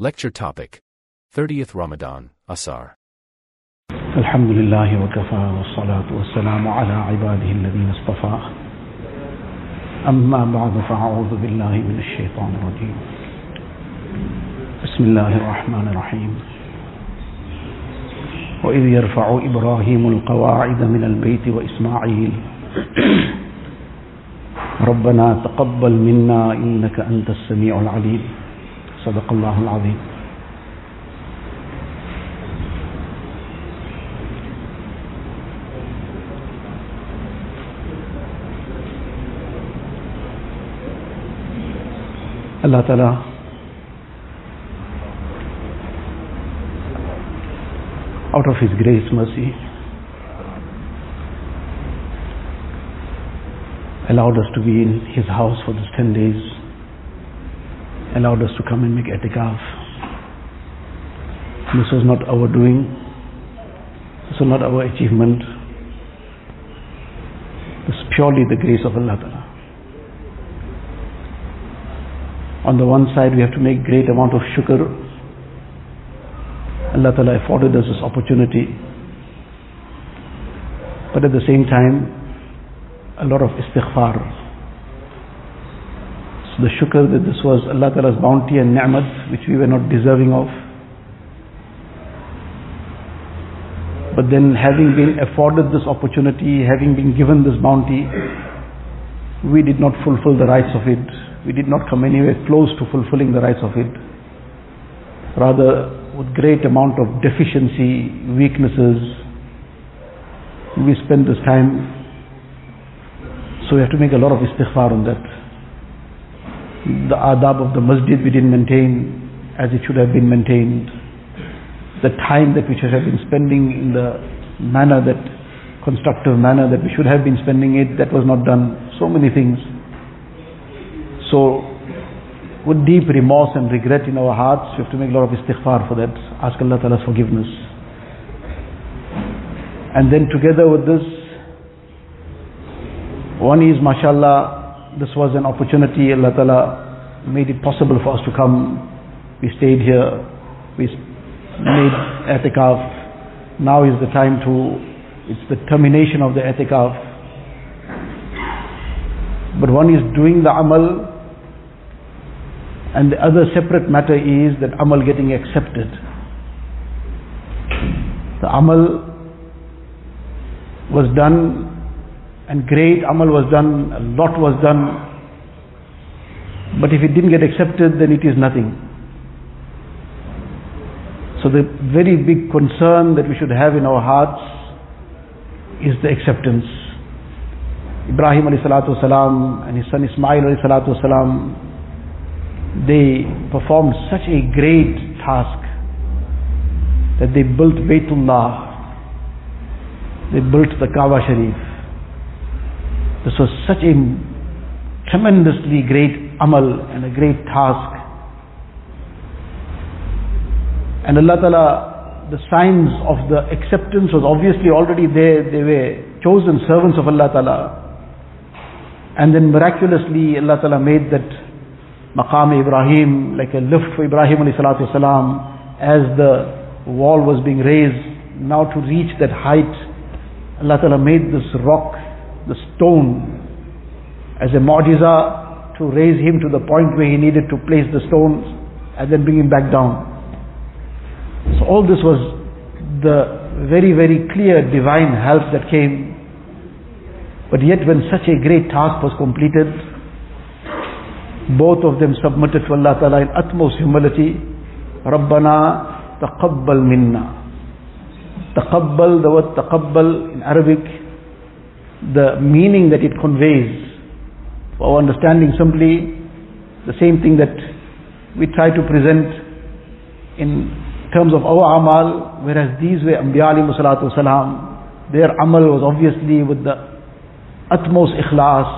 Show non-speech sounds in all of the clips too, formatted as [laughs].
Lecture topic. 30th Ramadan, Asar. الحمد لله وكفى والصلاة والسلام على عباده الذين اصطفى أما بعد فأعوذ بالله من الشيطان الرجيم بسم الله الرحمن الرحيم وإذ يرفع إبراهيم القواعد من البيت وإسماعيل ربنا تقبل منا إنك أنت السميع العليم صدق اللہ العظیم اللہ تعالی آؤٹ آف ہز گریس مرسی الاؤڈ ٹو بی ان ہز ہاؤس فار دس ٹین ڈیز allowed us to come and make etikaf. This was not our doing, this was not our achievement, is purely the grace of Allah Ta'ala. On the one side, we have to make great amount of shukr. Allah Ta'ala afforded us this opportunity. But at the same time, a lot of istighfar. The shukr that this was Allah Ta'ala's bounty and ni'mat, which we were not deserving of. But then having been afforded this opportunity, having been given this bounty, we did not fulfill the rights of it we did not come anywhere close to fulfilling the rights of it. Rather, with great amount of deficiency, weaknesses, we spend this time. So we have to make a lot of istighfar on that. The adab of the masjid we didn't maintain as it should have been maintained. The time that we should have been spending in the manner that, constructive manner that we should have been spending it, that was not done. So many things. So, with deep remorse and regret in our hearts, we have to make a lot of istighfar for that. Ask Allah Ta'ala's forgiveness. And then together with this, one is, mashallah, this was an opportunity, Allah Ta'ala made it possible for us to come. We stayed here, we made etikaf. Now is the time to, it's the termination of the etikaf. But one is doing the amal and the other separate matter is that amal getting accepted. The amal was done and great amal was done, a lot was done. But if it didn't get accepted, then it is nothing. So the very big concern that we should have in our hearts is the acceptance. Ibrahim alayhi salatu wasalam and his son Ismail alayhi salatu wasalam they performed such a great task that they built Baytullah, they built the Kaaba Sharif. This was such a tremendously great amal and a great task. And Allah Ta'ala, the signs of the acceptance was obviously already there. They were chosen servants of Allah Ta'ala. And then miraculously Allah Ta'ala made that maqam Ibrahim, like a lift for Ibrahim wasalam, as the wall was being raised, now to reach that height, Allah Ta'ala made this rock, the stone, as a mu'jiza to raise him to the point where he needed to place the stones and then bring him back down. So all this was the very, very clear divine help that came. But yet when such a great task was completed, both of them submitted to Allah Ta'ala in utmost humility. Rabbana taqabbal minna. Taqabbal, the word taqabbal in Arabic, the meaning that it conveys, for our understanding simply, the same thing that we try to present in terms of our amal, whereas these were Anbiya alayhi salatu wasalam, their amal was obviously with the utmost ikhlas,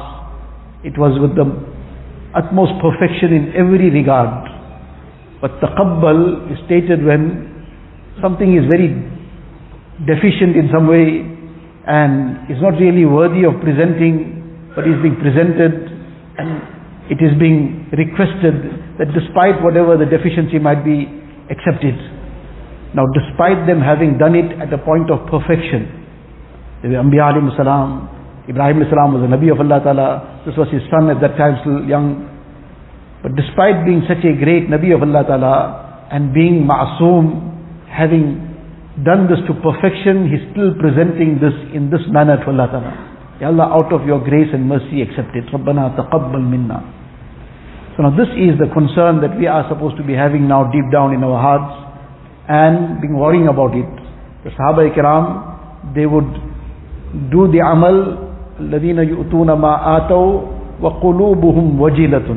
it was with the utmost perfection in every regard. But taqabbal is stated when something is very deficient in some way and is not really worthy of presenting, but is being presented and it is being requested that despite whatever the deficiency might be, accepted. Now despite them having done it at a point of perfection, the Anbiya salam, Ibrahim salam was a Nabi of Allah Ta'ala, this was his son at that time still young. But despite being such a great Nabi of Allah Ta'ala and being ma'soom, having done this to perfection, he's still presenting this in this manner to Allah Ta'ala. Ya Allah, out of your grace and mercy, accept it. Rabbana taqabbal minna. So now this is the concern that we are supposed to be having now deep down in our hearts and being worrying about it. The Sahaba Ikram, they would do the amal, الذين يؤتون ما آتوا وقلوبهم وجلة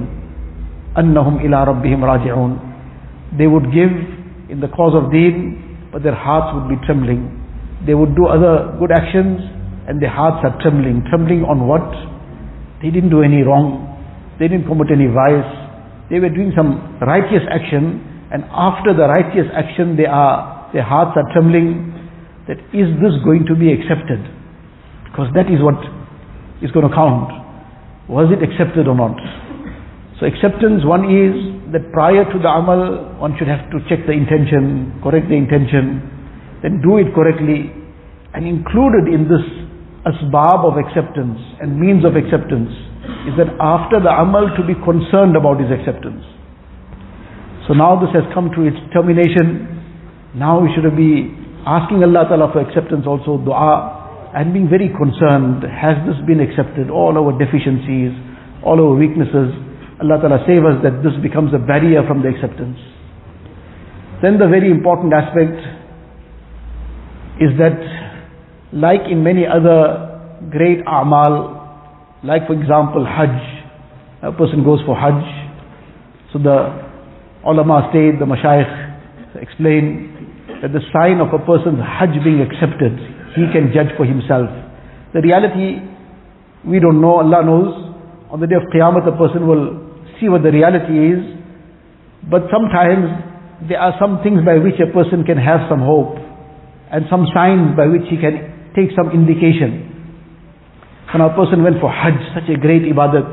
أنهم إلى ربهم راجعون. They would give in the cause of deen, but their hearts would be trembling. They would do other good actions and their hearts are trembling. Trembling on what? They didn't do any wrong. They didn't commit any vice. They were doing some righteous action, and after the righteous action, they are, their hearts are trembling that is this going to be accepted? Because that is what is going to count. Was it accepted or not? So acceptance, one is that prior to the amal, one should have to check the intention, correct the intention, then do it correctly. And included in this asbab of acceptance and means of acceptance is that after the amal to be concerned about his acceptance. So now this has come to its termination. Now we should be asking Allah Ta'ala for acceptance also, dua, and being very concerned. Has this been accepted? All our deficiencies, all our weaknesses. Allah Ta'ala save us that this becomes a barrier from the acceptance. Then the very important aspect is that like in many other great a'mal, like for example Hajj, a person goes for Hajj, so the ulama state, the mashayikh explain that the sign of a person's Hajj being accepted, he can judge for himself. The reality, we don't know, Allah knows. On the day of Qiyamah, the person will see what the reality is. But sometimes there are some things by which a person can have some hope and some signs by which he can take some indication. When a person went for Hajj, such a great ibadat,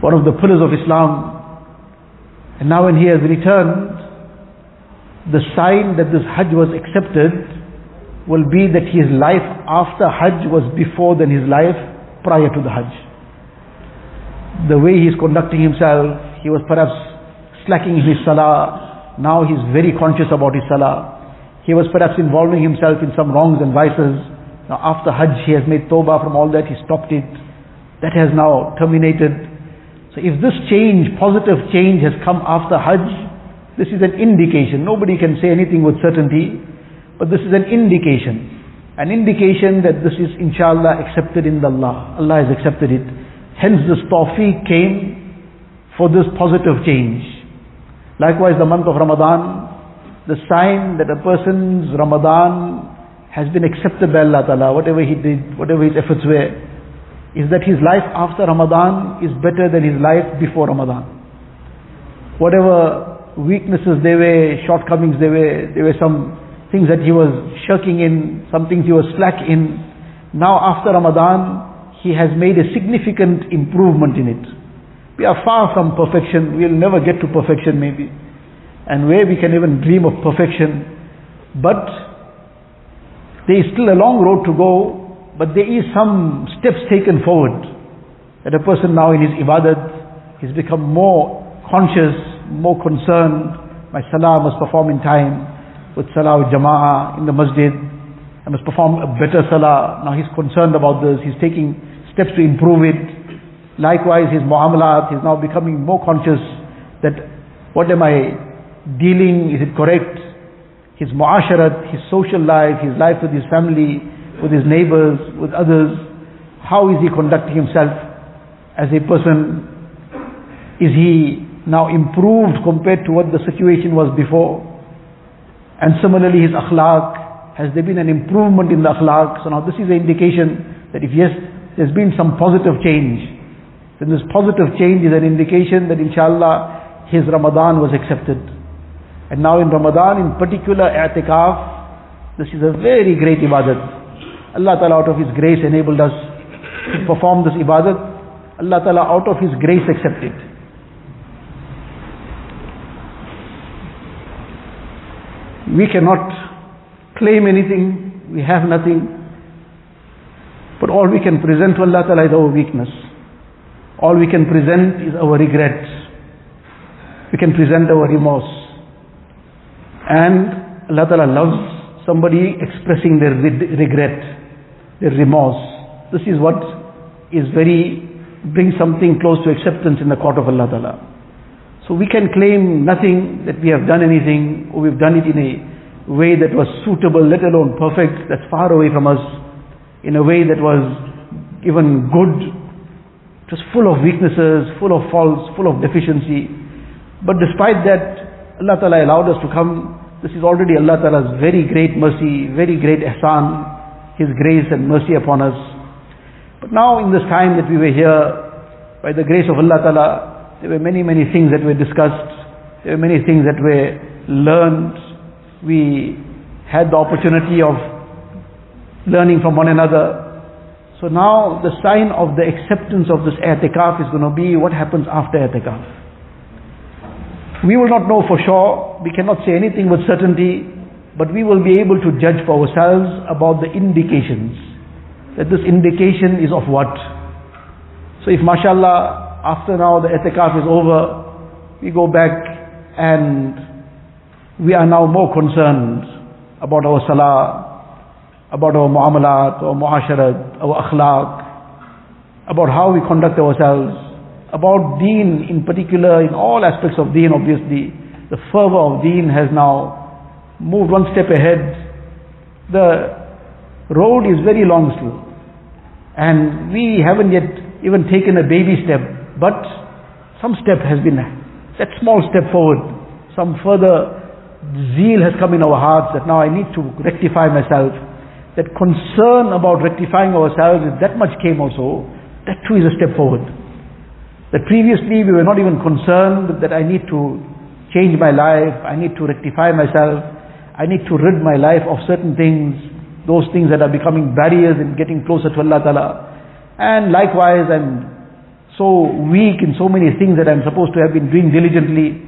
one of the pillars of Islam, and now when he has returned, the sign that this Hajj was accepted will be that his life after Hajj was before than his life prior to the Hajj. The way he is conducting himself, he was perhaps slacking in his salah, now he is very conscious about his salah. He was perhaps involving himself in some wrongs and vices. Now after Hajj he has made tawbah from all that, he stopped it. That has now terminated. So if this change, positive change has come after Hajj, this is an indication. Nobody can say anything with certainty, but this is an indication. An indication that this is inshallah accepted in the Allah. Allah has accepted it. Hence this tawfiq came for this positive change. Likewise the month of Ramadan, the sign that a person's Ramadan has been accepted by Allah Ta'ala, whatever he did, whatever his efforts were, is that his life after Ramadan is better than his life before Ramadan. Whatever weaknesses there were, shortcomings there were, there were some things that he was shirking in, some things he was slack in. Now after Ramadan, he has made a significant improvement in it. We are far from perfection, we'll never get to perfection maybe and where we can even dream of perfection. But there is still a long road to go, but there is some steps taken forward. That a person now in his ibadat, he's become more conscious, more concerned. My salah must perform in time, with salah with jama'ah in the masjid. I must perform a better salah. Now he's concerned about this, he's taking steps to improve it. Likewise his muamalat, he's now becoming more conscious that what am I dealing, is it correct? His muasharat, his social life, his life with his family, with his neighbors, with others. How is he conducting himself as a person? Is he now improved compared to what the situation was before? And similarly his akhlaq, has there been an improvement in the akhlaq? So now this is an indication that if yes, there's been some positive change. and this positive change is an indication that inshallah his Ramadan was accepted. And now in Ramadan in particular i'tikaf, this is a very great ibadat. Allah Ta'ala out of His grace enabled us to perform this ibadat. Allah Ta'ala out of His grace accepted. We cannot claim anything, we have nothing, but all we can present to Allah Ta'ala is our weakness. All we can present is our regret. We can present our remorse. And Allah Ta'ala loves somebody expressing their regret, their remorse. This is what is very, brings something close to acceptance in the court of Allah Ta'ala. So we can claim nothing that we have done anything or we've done it in a way that was suitable, let alone perfect, that's far away from us, in a way that was even good. It was full of weaknesses, full of faults, full of deficiency. But despite that, Allah Ta'ala allowed us to come. This is already Allah Ta'ala's very great mercy, very great ihsan, His grace and mercy upon us. But now in this time that we were here, by the grace of Allah Ta'ala, there were many, many things that were discussed. There were many things that were learned. We had the opportunity of learning from one another. So now the sign of the acceptance of this i'tikaf is going to be what happens after i'tikaf. We will not know for sure, we cannot say anything with certainty, but we will be able to judge for ourselves about the indications. That this indication is of what? So if mashallah, after now the i'tikaf is over, we go back and we are now more concerned about our salah, about our muamalat, our muasharat, our akhlaq, about how we conduct ourselves, about deen in particular, in all aspects of deen obviously, the fervor of deen has now moved one step ahead. The road is very long still. And we haven't yet even taken a baby step, but some step has been, that small step forward, some further zeal has come in our hearts that now I need to rectify myself. That concern about rectifying ourselves, if that much came also, that too is a step forward. That previously we were not even concerned that I need to change my life, I need to rectify myself, I need to rid my life of certain things, those things that are becoming barriers in getting closer to Allah Ta'ala. And likewise I'm so weak in so many things that I'm supposed to have been doing diligently.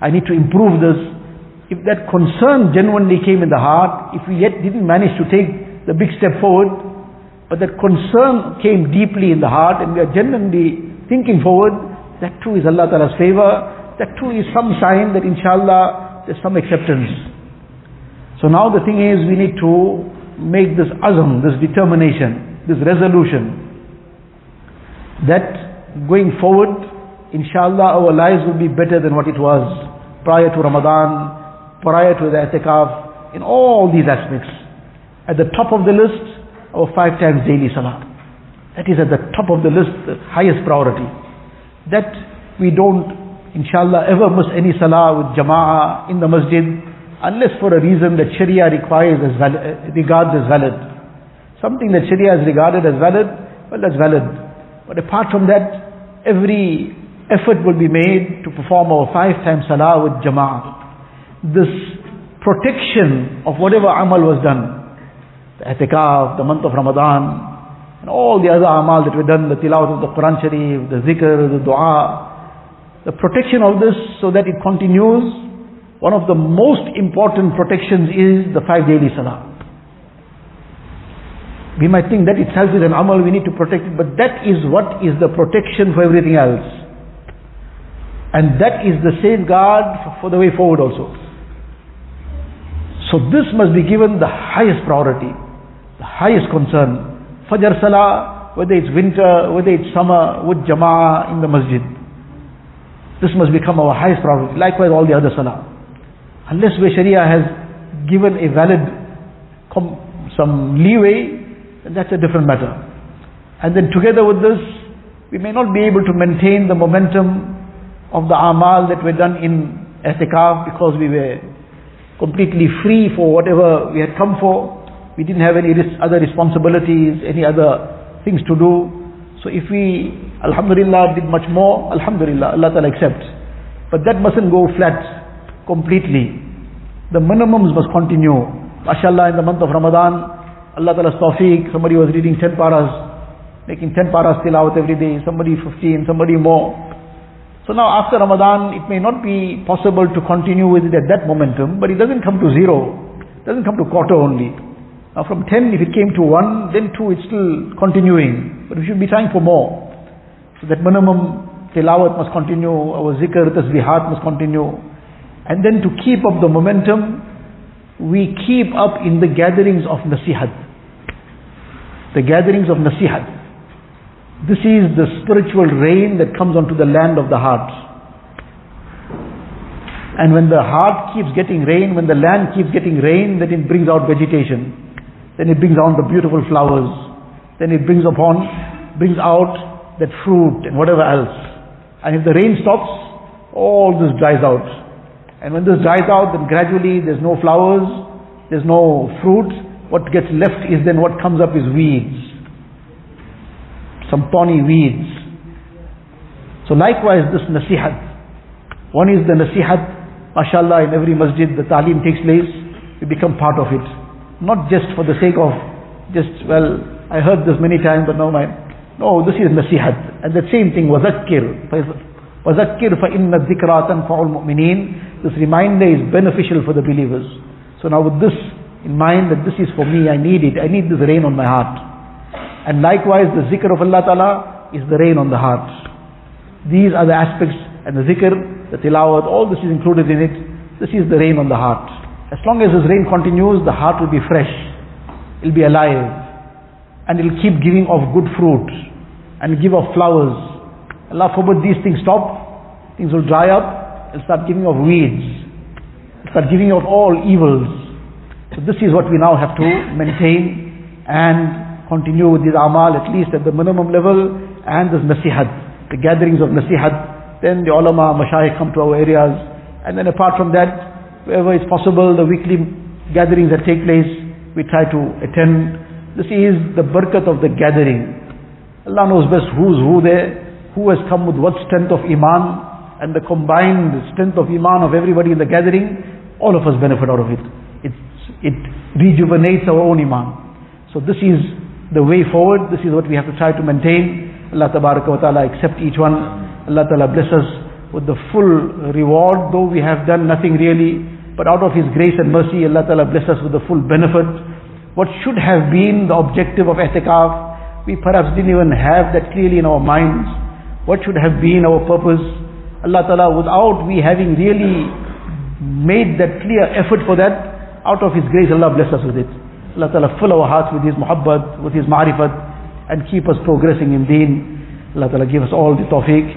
I need to improve this. If that concern genuinely came in the heart, if we yet didn't manage to take the big step forward, but that concern came deeply in the heart and we are genuinely thinking forward, that too is Allah Ta'ala's favor, that too is some sign that inshallah there's some acceptance. So now the thing is we need to make this azam, this determination, this resolution, that going forward, inshallah our lives will be better than what it was prior to Ramadan, prior to the i'tikaf, in all these aspects. At the top of the list, our five times daily salah. That is at the top of the list, the highest priority. That we don't, inshallah, ever miss any salah with jama'ah in the masjid unless for a reason that Sharia requires as valid, uh, regards as valid. Something that Sharia has regarded as valid, well that's valid. But apart from that, every effort will be made to perform our five times salah with jama'ah. This protection of whatever amal was done, the i'tikaf, the month of Ramadan, and all the other amal that were done, the tilawat of the Quran Sharif, the zikr, the dua, the protection of this so that it continues, one of the most important protections is the five daily salah. We might think that itself is an amal, we need to protect it, but that is what is the protection for everything else. And that is the safeguard for the way forward also. So this must be given the highest priority, the highest concern. Fajr Salah, whether it's winter, whether it's summer, with Jama'ah in the masjid. This must become our highest priority. Likewise all the other Salah. Unless where Sharia has given a valid, some leeway, that's a different matter. And then together with this, we may not be able to maintain the momentum of the amal that were done in i'tikaf because we were completely free for whatever we had come for. We didn't have any other responsibilities, any other things to do. So if we, Alhamdulillah, did much more, Alhamdulillah, Allah Ta'ala accepts. But that mustn't go flat completely. The minimums must continue. MashaAllah, in the month of Ramadan, Allah Ta'ala's tawfiq, somebody was reading 10 paras, making 10 paras tilawat every day, somebody 15, somebody more. So now after Ramadan, it may not be possible to continue with it at that momentum, but it doesn't come to zero. It doesn't come to quarter only. Now from 10, if it came to 1, then 2, it's still continuing. But we should be trying for more. So that minimum tilawat must continue, our zikr, tasbihat must continue. And then to keep up the momentum, we keep up in the gatherings of nasihat. The gatherings of nasihat. This is the spiritual rain that comes onto the land of the heart. And when the heart keeps getting rain, when the land keeps getting rain, then it brings out vegetation. Then it brings on the beautiful flowers. Then it brings upon, brings out that fruit and whatever else. And if the rain stops, all this dries out. And when this dries out, then gradually there's no flowers, there's no fruit. What gets left is then what comes up is weeds. Some pawny weeds. So likewise this nasihat. One is the nasihat, mashallah, in every masjid the talim takes place, we become part of it. Not just for the sake of just, well, I heard this many times, but no, my, no, this is nasihat. And the same thing, وَذَكِّرْ وَذَكِّرْ فَإِنَّ الذِّكْرَى تَنْفَعُ الْمُؤْمِنِينَ This reminder is beneficial for the believers. So now with this in mind that this is for me, I need it, I need this rain on my heart. And likewise the zikr of Allah Ta'ala is the rain on the heart. These are the aspects and the zikr, the tilawat, all this is included in it. This is the rain on the heart. As long as this rain continues, the heart will be fresh. It'll be alive. And it'll keep giving off good fruit. And give off flowers. Allah forbid these things stop. Things will dry up. It'll start giving off weeds. It'll start giving off all evils. So this is what we now have to maintain and continue with these amal at least at the minimum level and this nasihat, the gatherings of nasihat. Then the ulama, mashayikh come to our areas and then apart from that, wherever it's possible, the weekly gatherings that take place, we try to attend. This is the barakat of the gathering. Allah knows best who's who there, who has come with what strength of iman and the combined strength of iman of everybody in the gathering, all of us benefit out of it. It's, it rejuvenates our own iman. So this is the way forward. This is what we have to try to maintain. Allah wa ta'ala accept each one. Allah ta'ala bless us with the full reward, though we have done nothing really. But out of His grace and mercy, Allah ta'ala bless us with the full benefit. What should have been the objective of i'tikaf, we perhaps didn't even have that clearly in our minds. What should have been our purpose? Allah ta'ala, without we having really made that clear effort for that, out of His grace, Allah bless us with it. Allah Ta'ala fill our hearts with His muhabbat, with His ma'rifat, and keep us progressing in deen. Allah Ta'ala give us all the tawfiq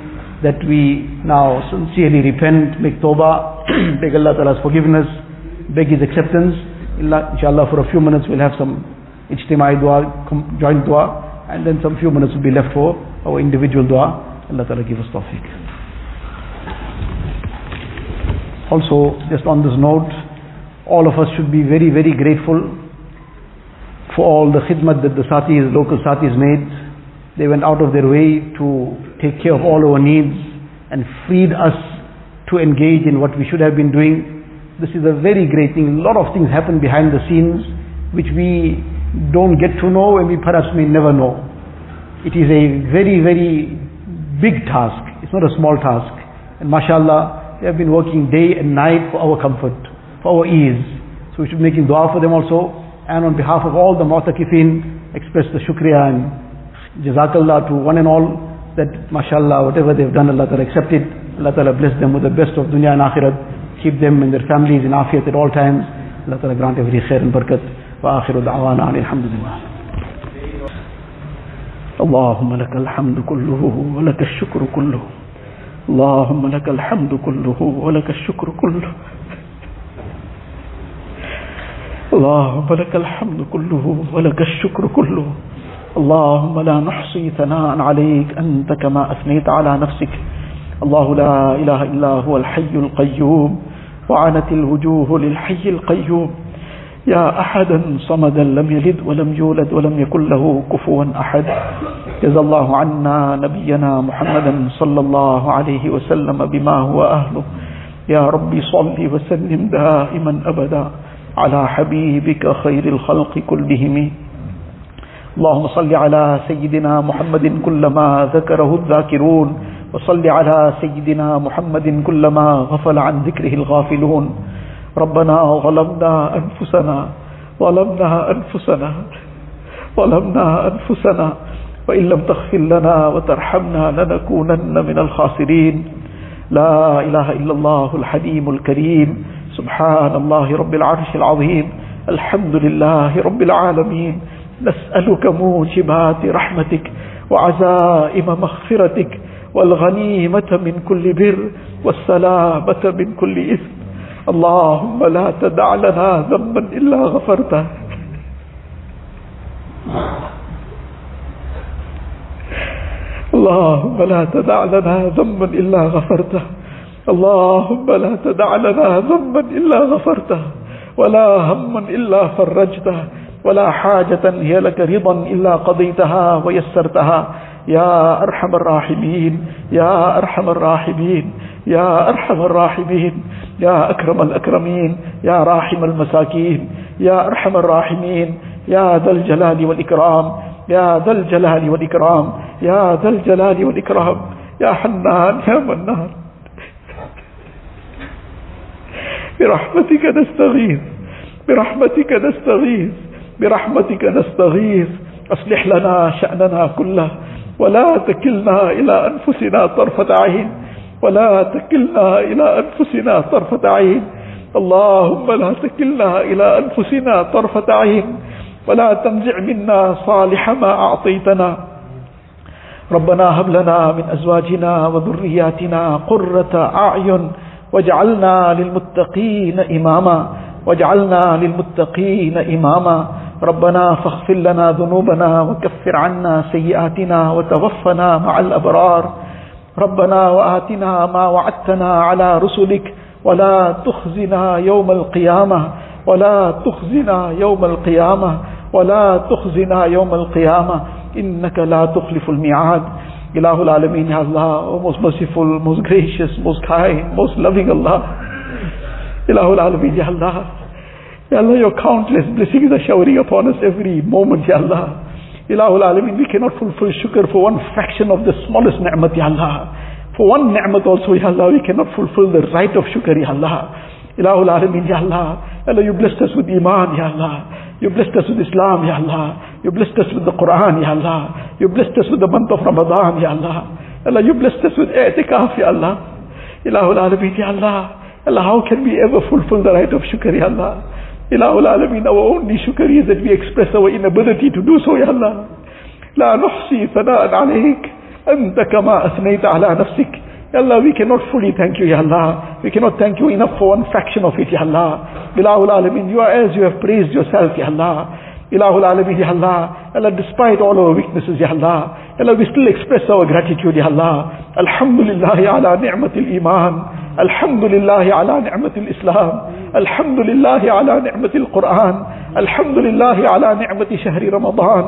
that we now sincerely repent, make tawbah, [clears throat] beg Allah Ta'ala's forgiveness, beg His acceptance. Inshallah for a few minutes we'll have some ijtimai dua, joint dua, and then some few minutes will be left for our individual dua. Allah Ta'ala give us tawfiq. Also, just on this note, all of us should be very, very grateful for all the khidmat that the satis, local satis made. They went out of their way to take care of all our needs and freed us to engage in what we should have been doing. This is a very great thing. A lot of things happen behind the scenes which we don't get to know and we perhaps may never know. It is a very, very big task. It's not a small task. And mashallah, they have been working day and night for our comfort, for our ease. So we should be making dua for them also. And on behalf of all the mu'takifin, express the shukriya and jazakallah to one and all that mashallah, whatever they've done, Allah Ta'ala accept it. Allah Ta'ala bless them with the best of dunya and akhirat. Keep them and their families in afiyat at all times. Allah Ta'ala grant every khair and barakat. وآخر دعوانا عن الحمد لله اللهم لك الحمد كله ولك الشكر كله اللهم لك الحمد كله ولك الشكر كله اللهم لك الحمد كله ولك الشكر كله اللهم لا نحصي ثناء عليك أنت كما أثنيت على نفسك. الله لا إله إلا هو الحي القيوم وعنت الوجوه للحي القيوم. يا أحدا صمدا لم يلد ولم يولد ولم يكن له كفوا أحد. جزا الله عنا نبينا محمدا صلى الله عليه وسلم بما هو أهله. يا ربي صل وسلم دائما أبدا على حبيبك خير الخلق كلهم. اللهم صل على سيدنا محمد كلما ذكره الذاكرون وصل على سيدنا محمد كلما غفل عن ذكره الغافلون. ربنا ظلمنا أنفسنا ظلمنا أنفسنا ظلمنا أنفسنا وإن لم تغفر لنا وترحمنا لنكونن من الخاسرين. لا إله إلا الله الحليم الكريم. سبحان الله رب العرش العظيم. الحمد لله رب العالمين. نسألك موجبات رحمتك وعزائم مغفرتك والغنيمة من كل بر والسلامة من كل إثم. اللهم لا تدع لنا ذنبا إلا غفرته. اللهم لا تدع لنا ذنبا إلا غفرته. اللهم لا تدع لنا ذنبا إلا غفرته. ولا هما إلا فرجته. ولا حاجة هي لك رضا إلا قضيتها ويسرتها. يا أرحم الراحمين يا أرحم الراحمين يا أرحم الراحمين يا أكرم الأكرمين يا راحم المساكين يا أرحم الراحمين يا ذا الجلال والإكرام يا ذا الجلال والإكرام يا ذا الجلال والإكرام. يا حنان يا منان. برحمتك نستغيث برحمتك نستغيث. برحمتك نستغيث. أصلح لنا شأننا كله. ولا تكلنا إلى أنفسنا طرفة عين. ولا تكلنا إلى أنفسنا طرفة عين. اللهم لا تكلنا إلى أنفسنا طرفة عين. ولا تنزع منا صالح ما أعطيتنا. ربنا هب لنا من أزواجنا وذرياتنا قرة أعين. واجعلنا للمتقين إماما. واجعلنا للمتقين إماما. ربنا فاغفر لنا ذنوبنا وكفر عنا سيئاتنا وتوفنا مع الأبرار. ربنا وآتنا ما وعدتنا على رسلك. ولا تخزنا يوم القيامة. ولا تخزنا يوم القيامة. ولا تخزنا يوم القيامة. إنك لا تخلف الميعاد. إله العالمين يا Allah, oh, most merciful, most gracious, most kind, most loving Allah. Ya Allah, your countless blessings are showering upon us every moment, Ya Allah. Ilahul Alameen, we cannot fulfill shukr for one fraction of the smallest ni'mat, Ya Allah. For one ni'mat also, Ya Allah, we cannot fulfill the right of shukr, Ya Allah. Ilahul Alameen, Ya Allah. Ya Allah, you blessed us with Iman, Ya Allah. You blessed us with Islam, Ya Allah. You blessed us with the Quran, Ya Allah. You blessed us with the month of Ramadan, Ya Allah. Ya Allah, you blessed us with i'tikaf, Ya Allah. Ilahul Alameen, Ya Allah. Allah, how can we ever fulfill the right of shukr, Ya Allah? Ilahul Alameen, our only shukr is that we express our inability to do so, Ya Allah. لا نحصي ثناء عليك أنت كما أثنيت على نفسك Ya Allah, we cannot fully thank you, Ya Allah. We cannot thank you enough for one fraction of it, Ya Allah. Ilahul Alameen, you are as you have praised yourself, Ya Allah. Ilahul Alameen, Ya Allah. Allah, despite all our weaknesses, Ya Allah. Ya Allah, we still express our gratitude, Ya Allah. Alhamdulillah ala ni'matil iman. الحمد لله على نعمة الإسلام الحمد لله على نعمة القرآن الحمد لله على نعمة شهر رمضان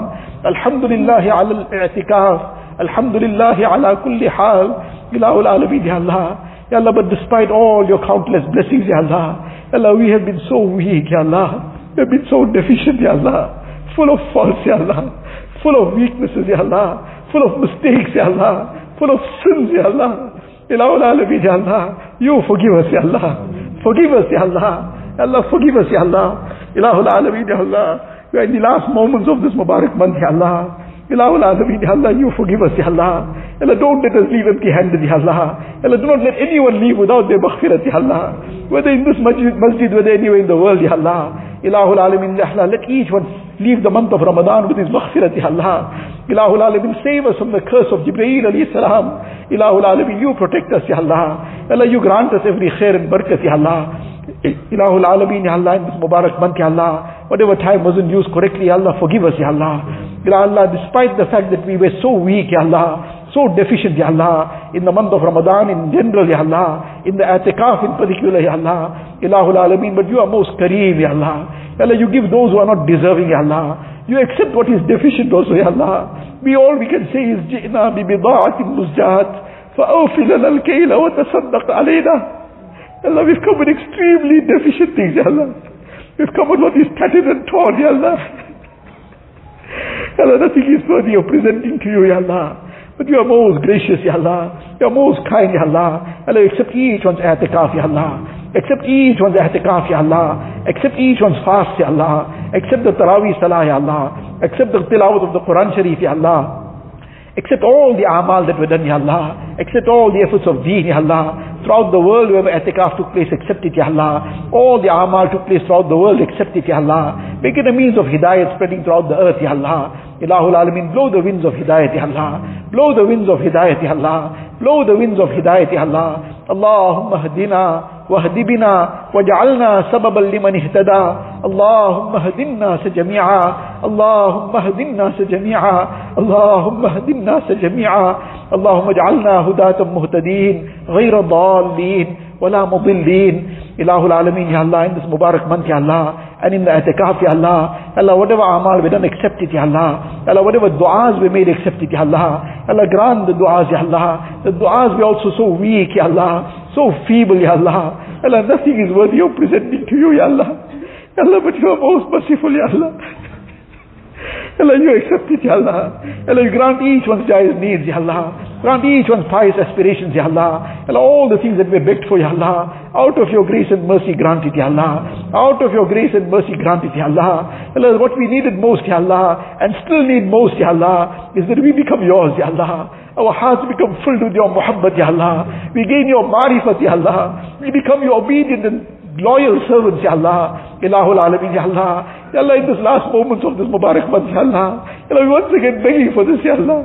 الحمد لله على الاعتكاف الحمد لله على كل حال إله العالمين يا الله Ya Allah, but despite all your countless blessings, Ya Allah, Ya Allah, we have been so weak, Ya Allah. we have been so deficient, Ya Allah. Full of faults, Ya Allah. Full of weaknesses, Ya Allah. Full of mistakes, Ya Allah. Full of sins, Ya Allah. Ilahul Alameen, Ya Allah. You forgive us, Ya Allah. Forgive us, Ya Allah. Allah, forgive us, Ya Allah. Ilahul Alameen, Ya Allah. We are in the last moments of this Mubarak month, Ya Allah. Ilahul Alameen, Ya Allah, you forgive us, Ya Allah. Allah, don't let us leave empty-handed, Ya Allah. Allah, do not let anyone leave without their maghfirat, Ya Allah. Whether in this masjid, masjid, whether anywhere in the world, Ya Allah. Ilahul Alameen, Ya Allah, let each one leave the month of Ramadan with his maghfirat, Allah. Ilahul Alameen, save us from the curse of Jibreel alayhi salam. Ilahul Alameen, you protect us, Ya Allah. Allah, you grant us every khair and barakat, Ya Allah. Ilahul Alameen, Ya Allah, in this Mubarak month, Ya Allah. Whatever time wasn't used correctly, Ya Allah, forgive us, Ya Allah. Ya Allah, despite the fact that we were so weak, Ya Allah, so deficient, Ya Allah, in the month of Ramadan in general, Ya Allah, in the atikaf in particular, Ya Allah, Ilahul Alameen, but you are most kareem, Ya Allah. Ya Allah, you give those who are not deserving, Ya Allah. You accept what is deficient also, Ya Allah. We all we can say is, جئنا ببضاعة مزجات فأوفي لنا الكيل وتصدق علينا. Ya Allah, we've come with extremely deficient things, Ya Allah. We've come with what is tattered and torn, Ya Allah. [laughs] Ya Allah, nothing is worthy of presenting to you, Ya Allah. But you are most gracious, Ya Allah. You are most kind, Ya Allah. Allah, accept each one's i'tikaf, Ya Allah. Accept each one's i'tikaf, Ya Allah. Accept each one's fast, Ya Allah. Accept the Taraweeh Salah, Ya Allah. Accept the tilawat of the Quran Sharif, Ya Allah. Accept all the amal that were done, Ya Allah. Accept all the efforts of deen, Ya Allah. Throughout the world wherever etikaf took place, accept it, Ya Allah. All the amal took place throughout the world, accept it, Ya Allah. Make it a means of hidayat spreading throughout the earth, Ya Allah. Ilahul Alameen, blow the winds of hidayat, Ya Allah. Blow the winds of hidayat, Ya Allah. Blow the winds of hidayat, Ya Allah. Allahumma hadina. واهد بنا واجعلنا سببا لمن اهتدى اللهم اهد الناس جميعا اللهم اهد الناس جميعا اللهم اهد الناس جميعا اللهم اجعلنا هداة مهتدين غير ضالين ولا مضلين إله العالمين يا الله in this Mubarak month ya Allah and in the itikaf ya Allah Allah whatever amal we done accept it ya Allah. Allah whatever du'as we made accept it ya Allah. Allah grant the du'as ya Allah. The du'as we also so weak ya Allah. So feeble ya Allah. Allah nothing is worthy of presenting to you ya Allah. Allah but you are most merciful ya Allah Allah, you accept it, Ya Allah. Allah, you grant each one's jaiz needs, Ya Allah. Grant each one's pious aspirations, Ya Allah. Allah, all the things that we begged for, Ya Allah. Out of your grace and mercy, grant it, Ya Allah. Out of your grace and mercy, grant it, Ya Allah. Allah, what we needed most, Ya Allah, and still need most, Ya Allah, is that we become yours, Ya Allah. Our hearts become filled with your muhabbat, Ya Allah. We gain your marifat, Ya Allah. We become your obedient and loyal servants, Ya Allah. Ilahul Alameen, Ya Allah. Ya Allah, in this last moments of this Mubarak month, Ya Allah. Ya Allah, we once again begging for this, Ya Allah.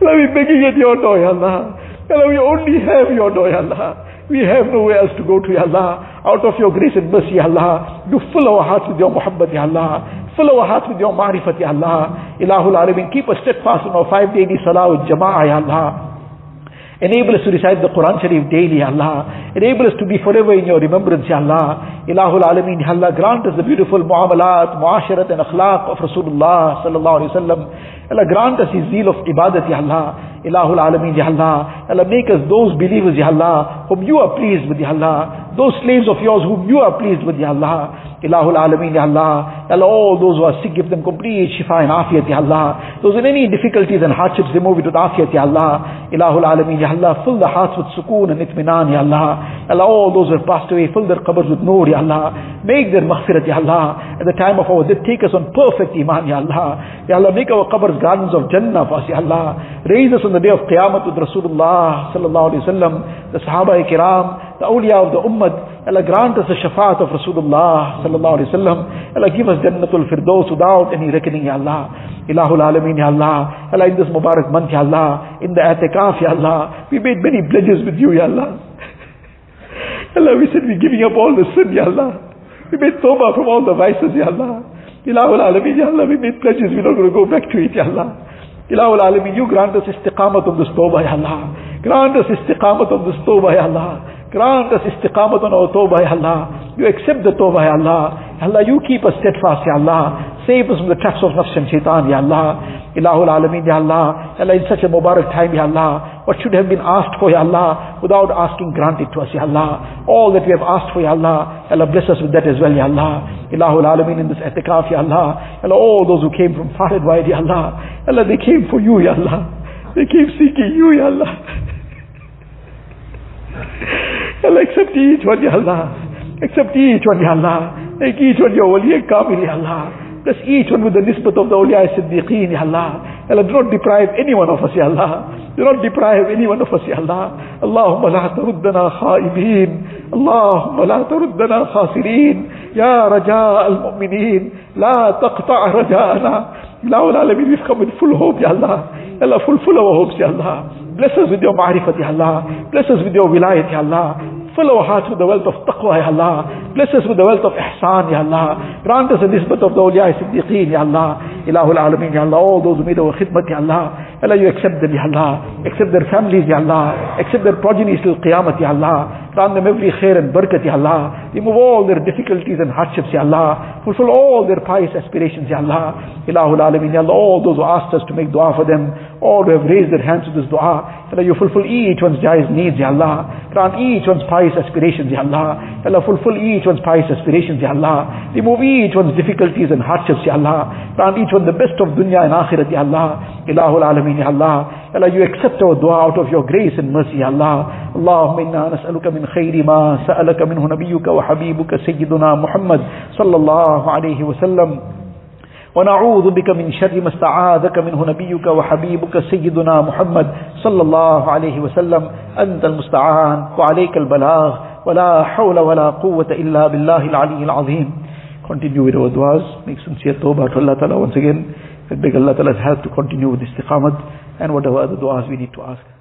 Ya Allah, we're begging at your door, Ya Allah. Ya Allah, we only have your door, Ya Allah. We have nowhere else to go to, Ya Allah. Out of your grace and mercy, Ya Allah. You fill our hearts with your muhabbat, Ya Allah. Fill our hearts with your Ma'rifat, Ya Allah. Ilahul Alameen, keep us steadfast in our five daily salah with Jama'ah, Ya Allah. Enable us to recite the Quran Sharif daily, Allah. Enable us to be forever in your remembrance, Ya Allah. Ilahul Alameen, Ya Allah. Grant us the beautiful muamalat, muasharat and akhlaq of Rasulullah sallallahu alayhi wa sallam. Allah grant us his zeal of ibadat, Ya Allah. Ilahul Alameen, Ya Allah. Allah make us those believers, Ya Allah, whom you are pleased with, Ya Allah. Those slaves of yours whom you are pleased with, Ya Allah. Ilahul Alameen, Ya Allah. Allah, all those who are sick, give them complete shifa and afiyat, Ya Allah. Those in any difficulties and hardships, remove it with afiyat, Ya Allah. Ilahul Alameen, Ya Allah. Fill the hearts with sukoon and itminan, Ya Allah. Allah, all those who have passed away, fill their qabrs with nur, Ya Allah. Make their maghfirat, Ya Allah. At the time of our death, take us on perfect iman, Ya Allah. Ya Allah, make our qabrs gardens of Jannah for Ya Allah. Raise us on the day of Qiyamah with Rasulullah sallallahu alayhi wa sallam, the Sahaba kiram, the awliya of the Ummah. Allah grant us the shafaat of Rasulullah sallallahu alayhi wa sallam. Allah give us Jannatul Firdaus without any reckoning, Ya Allah. Ilahul Alameen, Ya Allah. Allah, in this Mubarak month, Ya Allah. In the Atikaf, Ya Allah. We made many pledges with you, Ya Allah. [laughs] Allah, we said we're giving up all the sin, Ya Allah. We made tawbah from all the vices, Ya Allah. Ilahul Alameen, Ya Allah. We made pledges, we're not going to go back to it, Ya Allah. Ilahul Alameen, you grant us istiqamat of this tawbah, Ya Allah. Grant us istiqamat of this tawbah, Ya Allah. Grant us istiqamat on our tawbah, Ya Allah. You accept the tawbah, Ya Allah. Ya Allah, you keep us steadfast, Ya Allah. Save us from the traps of nafs and shaitan, Ya Allah. Ilahul Alameen, Ya Allah. Ya Allah, in such a Mubarak time, Ya Allah. What should have been asked for, Ya Allah, without asking, grant it to us, Ya Allah. All that we have asked for, Ya Allah. Allah, bless us with that as well, Ya Allah. Ilahul Alameen, in this etikaf, Ya Allah. Ya Allah, all those who came from far and wide, Ya Allah. Ya Allah, they came for you, Ya Allah. They came seeking you, Ya Allah. [laughs] Allah, accept each one, Ya Allah. Accept each one, Ya Allah. Make each one your wali Ya Allah. Bless each one with the nisbat of the awliya siddiqeen, Ya Allah. Allah, do not deprive any one of us, Ya Allah. Do not deprive any one of us, Ya Allah. Allahumma la taruddana khaibin. Allahumma la taruddana khasirin. Ya raja al-mu'minin. La taqta' raja'ana. Ilahul Alameen, we've come with full hope, Ya Allah. Allah, fulfill our hopes, Ya Allah. Bless us with your ma'rifat, Ya Allah. Bless us with your wilayat, Ya Allah. Fill our hearts with the wealth of taqwa, Ya Allah. Bless us with the wealth of ihsan, Ya Allah. Grant us the nisbat of the awliya siddiqeen, Ya Allah. Ilahul Alameen, Ya Allah. All those who made our khidmat, Ya Allah. Allah, you accept them, Ya Allah. Accept their families, Ya Allah. Accept their progenies till Qiyamah, Ya Allah. Grant them every khair and barakat, Ya Allah. Remove all their difficulties and hardships, Ya Allah. Fulfill all their pious aspirations, Ya Allah. Ilahul Alameen, Ya Allah. All those who asked us to make dua for them, all who have raised their hands to this dua, Allah, you fulfill each one's jaiz needs, Ya Allah. Grant each one's pious aspirations, Ya Allah. Allah, fulfill each one's pious aspirations, Ya Allah. Remove each one's difficulties and hardships, Ya Allah. Grant each one the best of dunya and akhirat, Ya Allah. Ilahul Alameen, Ya Allah. Ya Allah, you accept our dua out of your grace and mercy, Ya Allah. اللهم إنا نسألك من خير ما سألك منه نبيك وحبيبك سيدنا محمد صلى الله عليه وسلم ونعوذ بك من شر ما استعاذك منه نبيك وحبيبك سيدنا محمد صلى الله عليه وسلم أنت المستعان وعليك البلاغ ولا حول ولا قوة إلا بالله العلي العظيم Continue with our du'as, make sincere tawbah to Allah Ta'ala once again. We beg Allah Ta'ala's help to continue with istiqamat and whatever other du'as we need to ask.